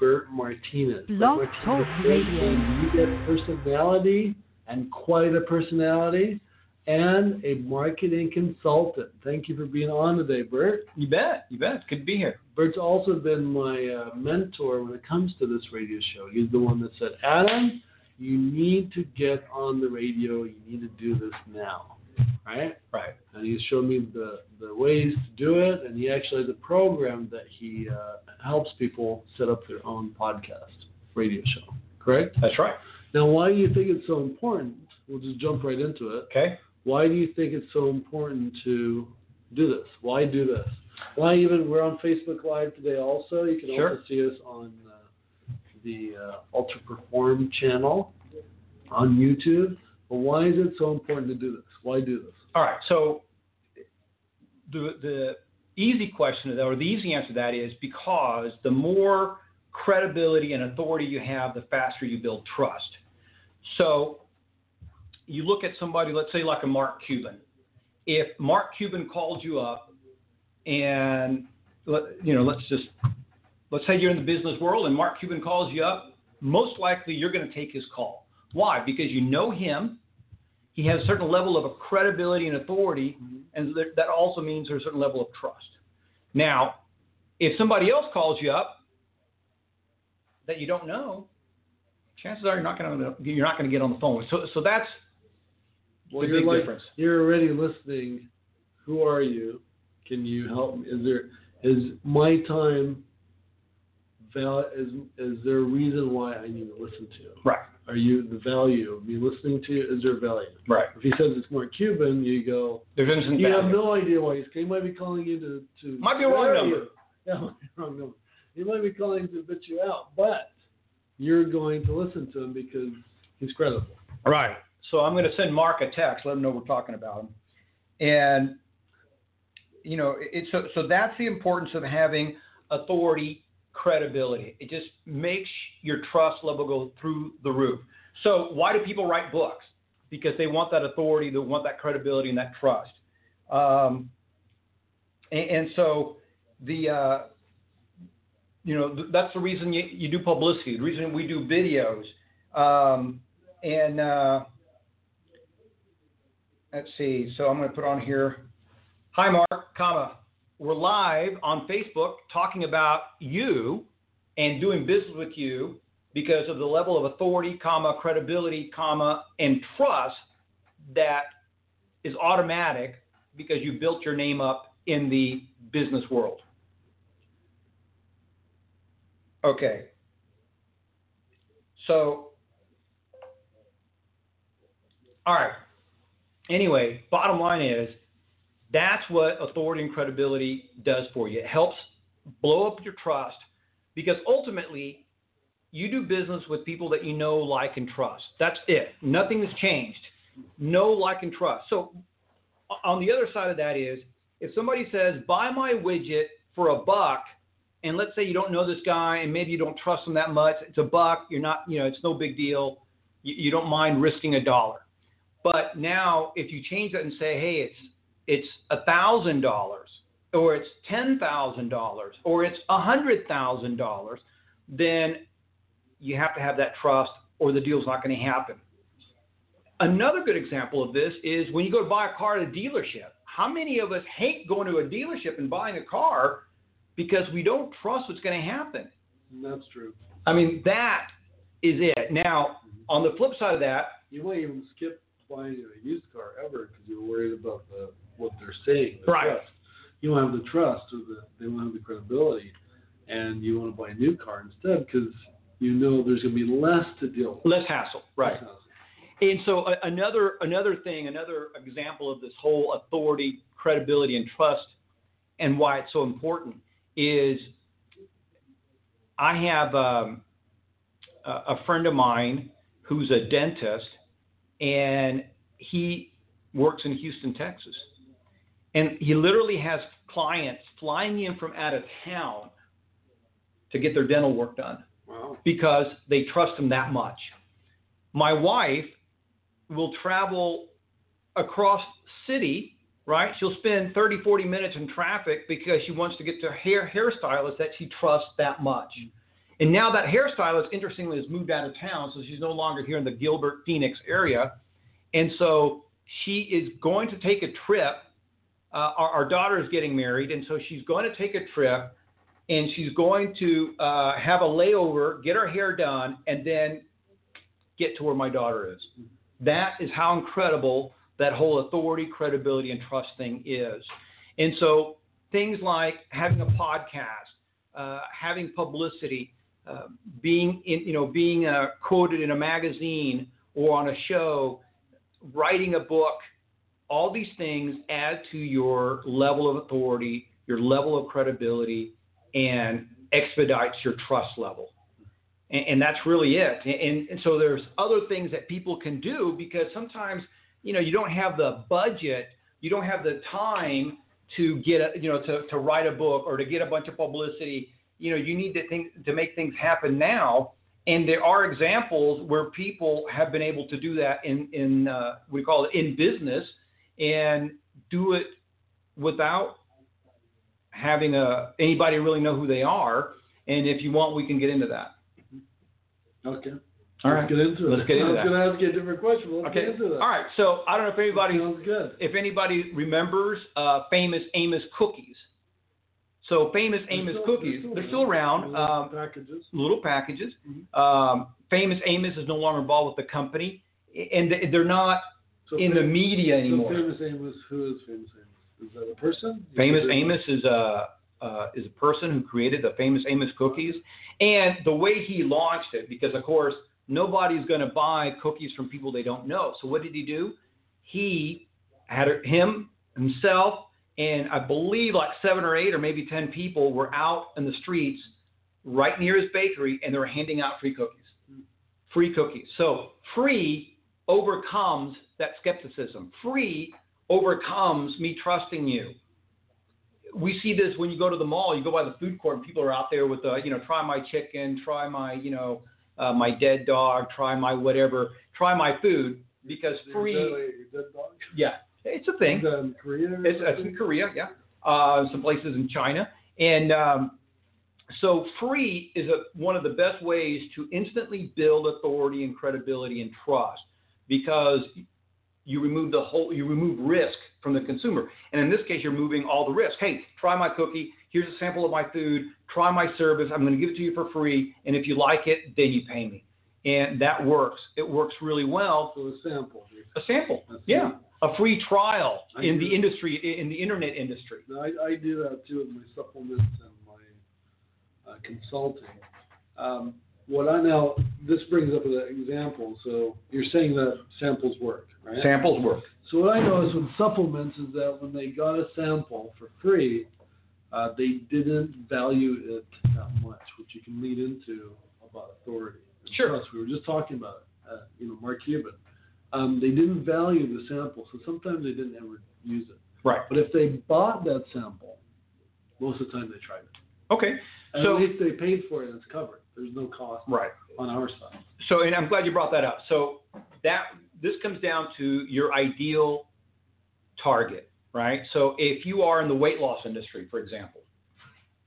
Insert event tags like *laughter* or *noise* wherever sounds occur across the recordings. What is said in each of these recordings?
Bert Martinez. Blog Bert Talk Martinez is Radio. a media personality and quite a personality, and a marketing consultant. Thank you for being on today, Bert. You bet. You bet. Good to be here. Bert's also been my uh, mentor when it comes to this radio show. He's the one that said, Adam, you need to get on the radio. You need to do this now. Right? Right. And he's shown me the, the ways to do it. And he actually has a program that he uh, helps people set up their own podcast, radio show. Correct? That's right. Now, why do you think it's so important? We'll just jump right into it. Okay. Why do you think it's so important to do this? Why do this? Why even we're on Facebook Live today also. You can Sure. also see us on uh, the uh, Ultra Perform channel on YouTube. But why is it so important to do this? Why do this? All right. So the the easy question to that, or the easy answer to that is because the more credibility and authority you have, the faster you build trust. So you look at somebody, let's say like a Mark Cuban. If Mark Cuban called you up and you know, let's just let's say you're in the business world and Mark Cuban calls you up, most likely you're going to take his call. Why? Because you know him. He has a certain level of credibility and authority, mm-hmm. and th- that also means there's a certain level of trust. Now, if somebody else calls you up that you don't know, chances are you're not going to you're not going to get on the phone. So, so that's Well, the big like difference. you're already listening. Who are you? Can you help me? Is there is my time val is is there a reason why I need to listen to you? Right, Are you the value of me listening to you? Is there value? right. If he says it's Mark Cuban, you go. There's instant You have no idea why he's. He might be calling you to to. Might be a wrong number. You. *laughs* Yeah, wrong number. He might be calling to bitch you out, but you're going to listen to him because he's credible. Right. So I'm going to send Mark a text, let him know we're talking about him. And you know, it's so, so that's the importance of having authority, credibility. It just makes your trust level go through the roof. So why do people write books? Because they want that authority, they want that credibility and that trust. Um, and, and so the uh, you know th- that's the reason you, you do publicity. The reason we do videos. Um, and uh, let's see. So I'm going to put on here. Hi, Mark, comma. We're live on Facebook talking about you and doing business with you because of the level of authority, comma, credibility, comma, and trust that is automatic because you built your name up in the business world. Okay. So all right. Anyway, bottom line is that's what authority and credibility does for you. It helps blow up your trust because ultimately you do business with people that you know, like, and trust. That's it. Nothing has changed. Know, like, and trust. So on the other side of that is if somebody says, buy my widget for a buck, and let's say you don't know this guy and maybe you don't trust him that much, it's a buck, you're not, you know, it's no big deal. You, you don't mind risking a dollar. But now, if you change that and say, "Hey, it's it's a thousand dollars, or it's ten thousand dollars, or it's a hundred thousand dollars," then you have to have that trust, or the deal's not going to happen. Another good example of this is when you go to buy a car at a dealership. How many of us hate going to a dealership and buying a car because we don't trust what's going to happen? That's true. I mean, that is it. Now, on the flip side of that, You might even skip buying a used car ever because you're worried about the what they're saying. the Right. trust. You don't have the trust or the they don't have the credibility, and you want to buy a new car instead because you know there's going to be less to deal with. less hassle, right? Less hassle. And so a, another another thing, another example of this whole authority, credibility, and trust, and why it's so important is I have um, a, a friend of mine who's a dentist, and he works in Houston, Texas, and he literally has clients flying in from out of town to get their dental work done Wow. because they trust him that much. My wife will travel across city, right? She'll spend 30, 40 minutes in traffic because she wants to get to a hair hairstylist that she trusts that much. And now that hairstylist, interestingly, has moved out of town, so she's no longer here in the Gilbert, Phoenix area. And so she is going to take a trip. Uh, our, our daughter is getting married, and so she's going to take a trip and she's going to uh, have a layover, get her hair done, and then get to where my daughter is. That is how incredible that whole authority, credibility, and trust thing is. And so things like having a podcast, uh, having publicity, uh, being in, you know, being uh, quoted in a magazine or on a show, writing a book, all these things add to your level of authority, your level of credibility, and expedites your trust level. And, and that's really it. And, and so there's other things that people can do because sometimes, you know, you don't have the budget, you don't have the time to get a, you know, to, to write a book or to get a bunch of publicity. You know, you need to think to make things happen now. And there are examples where people have been able to do that in, in uh, we call it in business and do it without having a anybody really know who they are. And if you want, we can get into that. Okay. All right. Let's get into it. Let's get into I was going to ask you a different question. Let's Okay. get into that. All right. So I don't know if anybody if anybody remembers uh, famous Amos cookies. So famous They're Amos still- cookies, they're still around. Little Um, packages. little packages. Mhm. Um, famous Amos is no longer involved with the company, and they're not So in the media so anymore. famous Amos, who is famous Amos? Is that a person? Famous Is it- Amos is a uh, is a person who created the famous Amos cookies, and the way he launched it, because of course nobody's going to buy cookies from people they don't know. So what did he do? He had him himself and I believe like seven or eight or maybe ten people were out in the streets right near his bakery, and they were handing out free cookies. Free cookies. So free overcomes that skepticism. Free overcomes me trusting you we see this when you go to the mall. You go by the food court, and people are out there with, uh, you know, try my chicken, try my, you know, uh, my dead dog, try my whatever, try my food because free. dead? Yeah, it's a thing. in Korea? It's, it's in Korea, yeah. Uh, some places in China, and um, so free is a, one of the best ways to instantly build authority and credibility and trust because you remove the whole, you remove risk from the consumer, and in this case, you're moving all the risk. Hey, try my cookie. Here's a sample of my food. Try my service. I'm going to give it to you for free, and if you like it, then you pay me, and that works. It works really well. So a sample. A sample, yeah, a free trial I in the industry, in the internet industry. No, I, I do that too with my supplements and my uh, consulting. Um, what I now, this brings up an example. So you're saying that samples work, right? Samples work. So what I noticed with supplements is that when they got a sample for free, uh, they didn't value it that much, which you can lead into about authority. and Sure. trust. We were just talking about it. Uh, you know, Mark Cuban. Um, they didn't value the sample, so sometimes they didn't ever use it. Right. But if they bought that sample, most of the time they tried it. Okay. And So- at least they paid for it and it's covered. There's no cost Right. on our side. So, and I'm glad you brought that up. So that this comes down to your ideal target, right? So if you are in the weight loss industry, for example,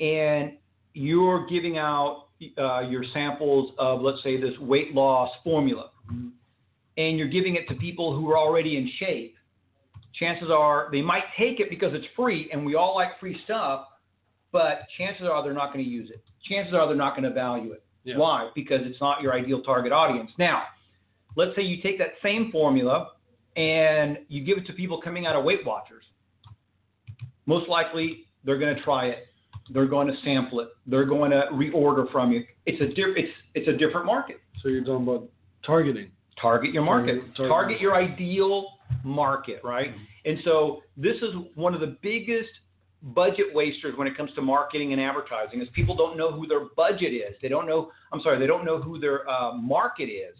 and you're giving out uh, your samples of, let's say, this weight loss formula, and you're giving it to people who are already in shape, chances are they might take it because it's free, and we all like free stuff, but chances are they're not going to use it. Chances are they're not going to value it. Yeah. Why? Because it's not your ideal target audience. Now, let's say you take that same formula and you give it to people coming out of Weight Watchers. Most likely, they're going to try it. They're going to sample it. They're going to reorder from you. It's a diff- it's it's a different market. So you're talking about targeting. Target your market. Target- target. Target your ideal market, right? Mm-hmm. And so this is one of the biggest budget wasters when it comes to marketing and advertising is people don't know who their budget is. They don't know, I'm sorry, they don't know who their uh, market is.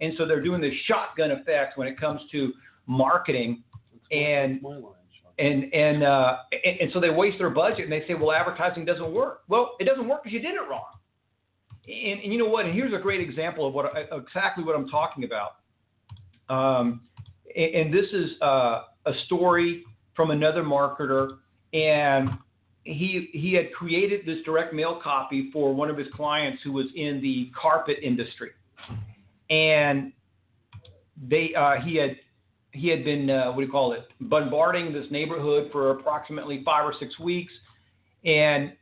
And so they're doing this shotgun effect when it comes to marketing And- line. And and, uh, and and so they waste their budget and they say, well, advertising doesn't work. Well, it doesn't work because you did it wrong. And, and you know what? And here's a great example of what exactly what I'm talking about. Um, and, and this is uh, a story from another marketer, and he he had created this direct mail copy for one of his clients who was in the carpet industry, and they uh, he had he had been uh, what do you call it bombarding this neighborhood for approximately five or six weeks, and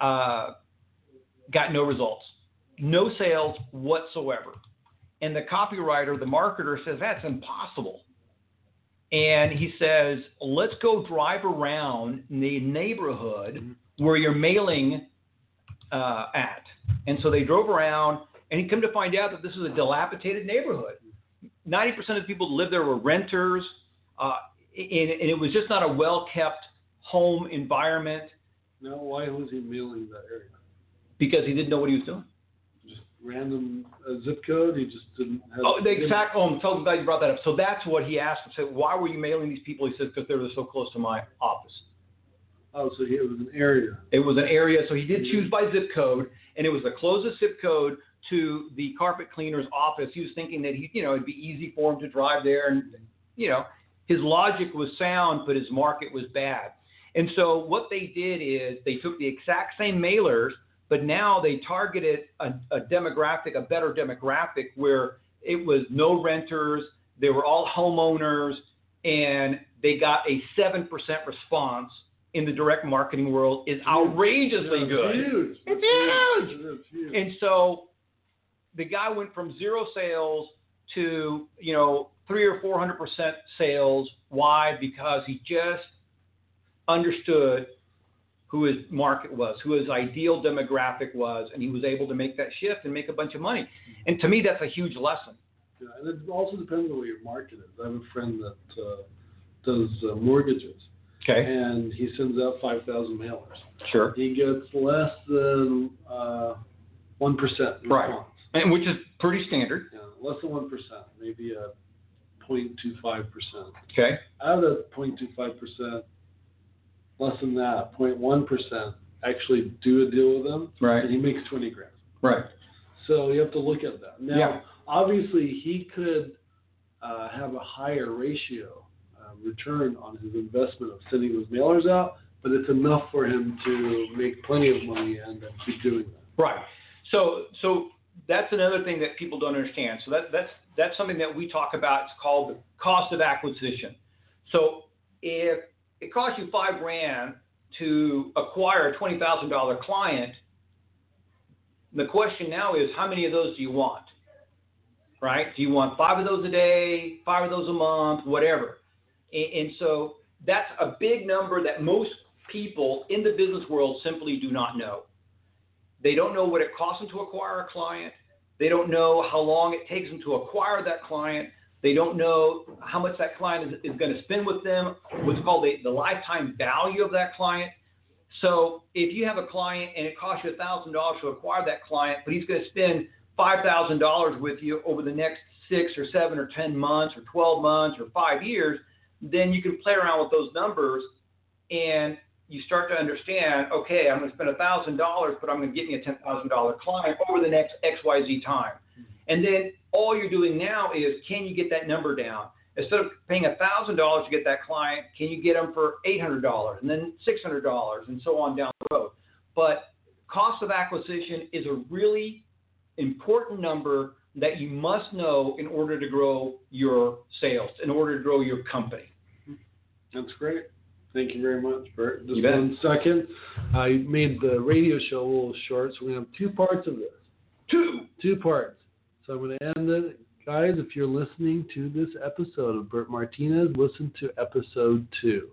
uh, got no results, no sales whatsoever. And the copywriter, the marketer says that's impossible. And he says, let's go drive around the neighborhood where you're mailing uh, at. And so they drove around, and he come to find out that this is a dilapidated neighborhood. 90% of the people that lived there were renters, uh, and, and it was just not a well kept home environment Now, why was he mailing that area? because he didn't know what he was doing. Random uh, zip code. He just didn't have. Oh, the exact. Oh, I'm so glad you brought that up. So that's what he asked. Said, why were you mailing these people? He says, because they were so close to my office. Oh, so he, it was an area. It was an area, so he did choose by zip code, and it was the closest zip code to the carpet cleaner's office. He was thinking that he, you know, it'd be easy for him to drive there, and you know, his logic was sound, but his market was bad. And so what they did is they took the exact same mailers, but now they targeted a, a demographic, a better demographic, where it was no renters, they were all homeowners, and they got a seven percent response in the direct marketing world is outrageously good. Huge. It's huge. It's huge. And so the guy went from zero sales to, you know, three or four hundred percent sales. Why? Because he just understood who his market was, who his ideal demographic was, and he was able to make that shift and make a bunch of money. And to me, that's a huge lesson. Yeah, and it also depends on what your market is. I have a friend that uh, does uh, mortgages, Okay. and he sends out 5,000 mailers. Sure. He gets less than uh, 1% response. Right. And which is pretty standard. Yeah, less than 1%, maybe a 0.25%. Okay. Out of that 0.25%, less than that, 0.1% actually do a deal with them, Right. and he makes 20 grand. Right. So you have to look at that. Now, Yeah. obviously, he could uh, have a higher ratio uh, return on his investment of sending those mailers out, but it's enough for him to make plenty of money and uh, keep doing that. Right. So so that's another thing that people don't understand. So that that's that's something that we talk about. It's called the cost of acquisition. So if it costs you five grand to acquire a twenty thousand dollar client, the question now is how many of those do you want? Right? Do you want five of those a day, five of those a month, whatever? And, and so that's a big number that most people in the business world simply do not know. They don't know what it costs them to acquire a client. They don't know how long it takes them to acquire that client. They don't know how much that client is, is going to spend with them, what's called the, the lifetime value of that client. So if you have a client and it costs you $1,000 to acquire that client, but he's going to spend $5,000 with you over the next six or seven or 10 months or 12 months or five years, then you can play around with those numbers and you start to understand, okay, I'm going to spend $1,000, but I'm going to get me a $10,000 client over the next XYZ time. And then all you're doing now is can you get that number down? Instead of paying $1,000 to get that client, can you get them for $800 and then $600 and so on down the road? But cost of acquisition is a really important number that you must know in order to grow your sales, in order to grow your company. That's great. Thank you very much, Bert. Just one second. I made the radio show a little short, so to have two parts of this. Two. Two parts. So I'm going to end it. Guys, if you're listening to this episode of Bert Martinez, listen to episode two.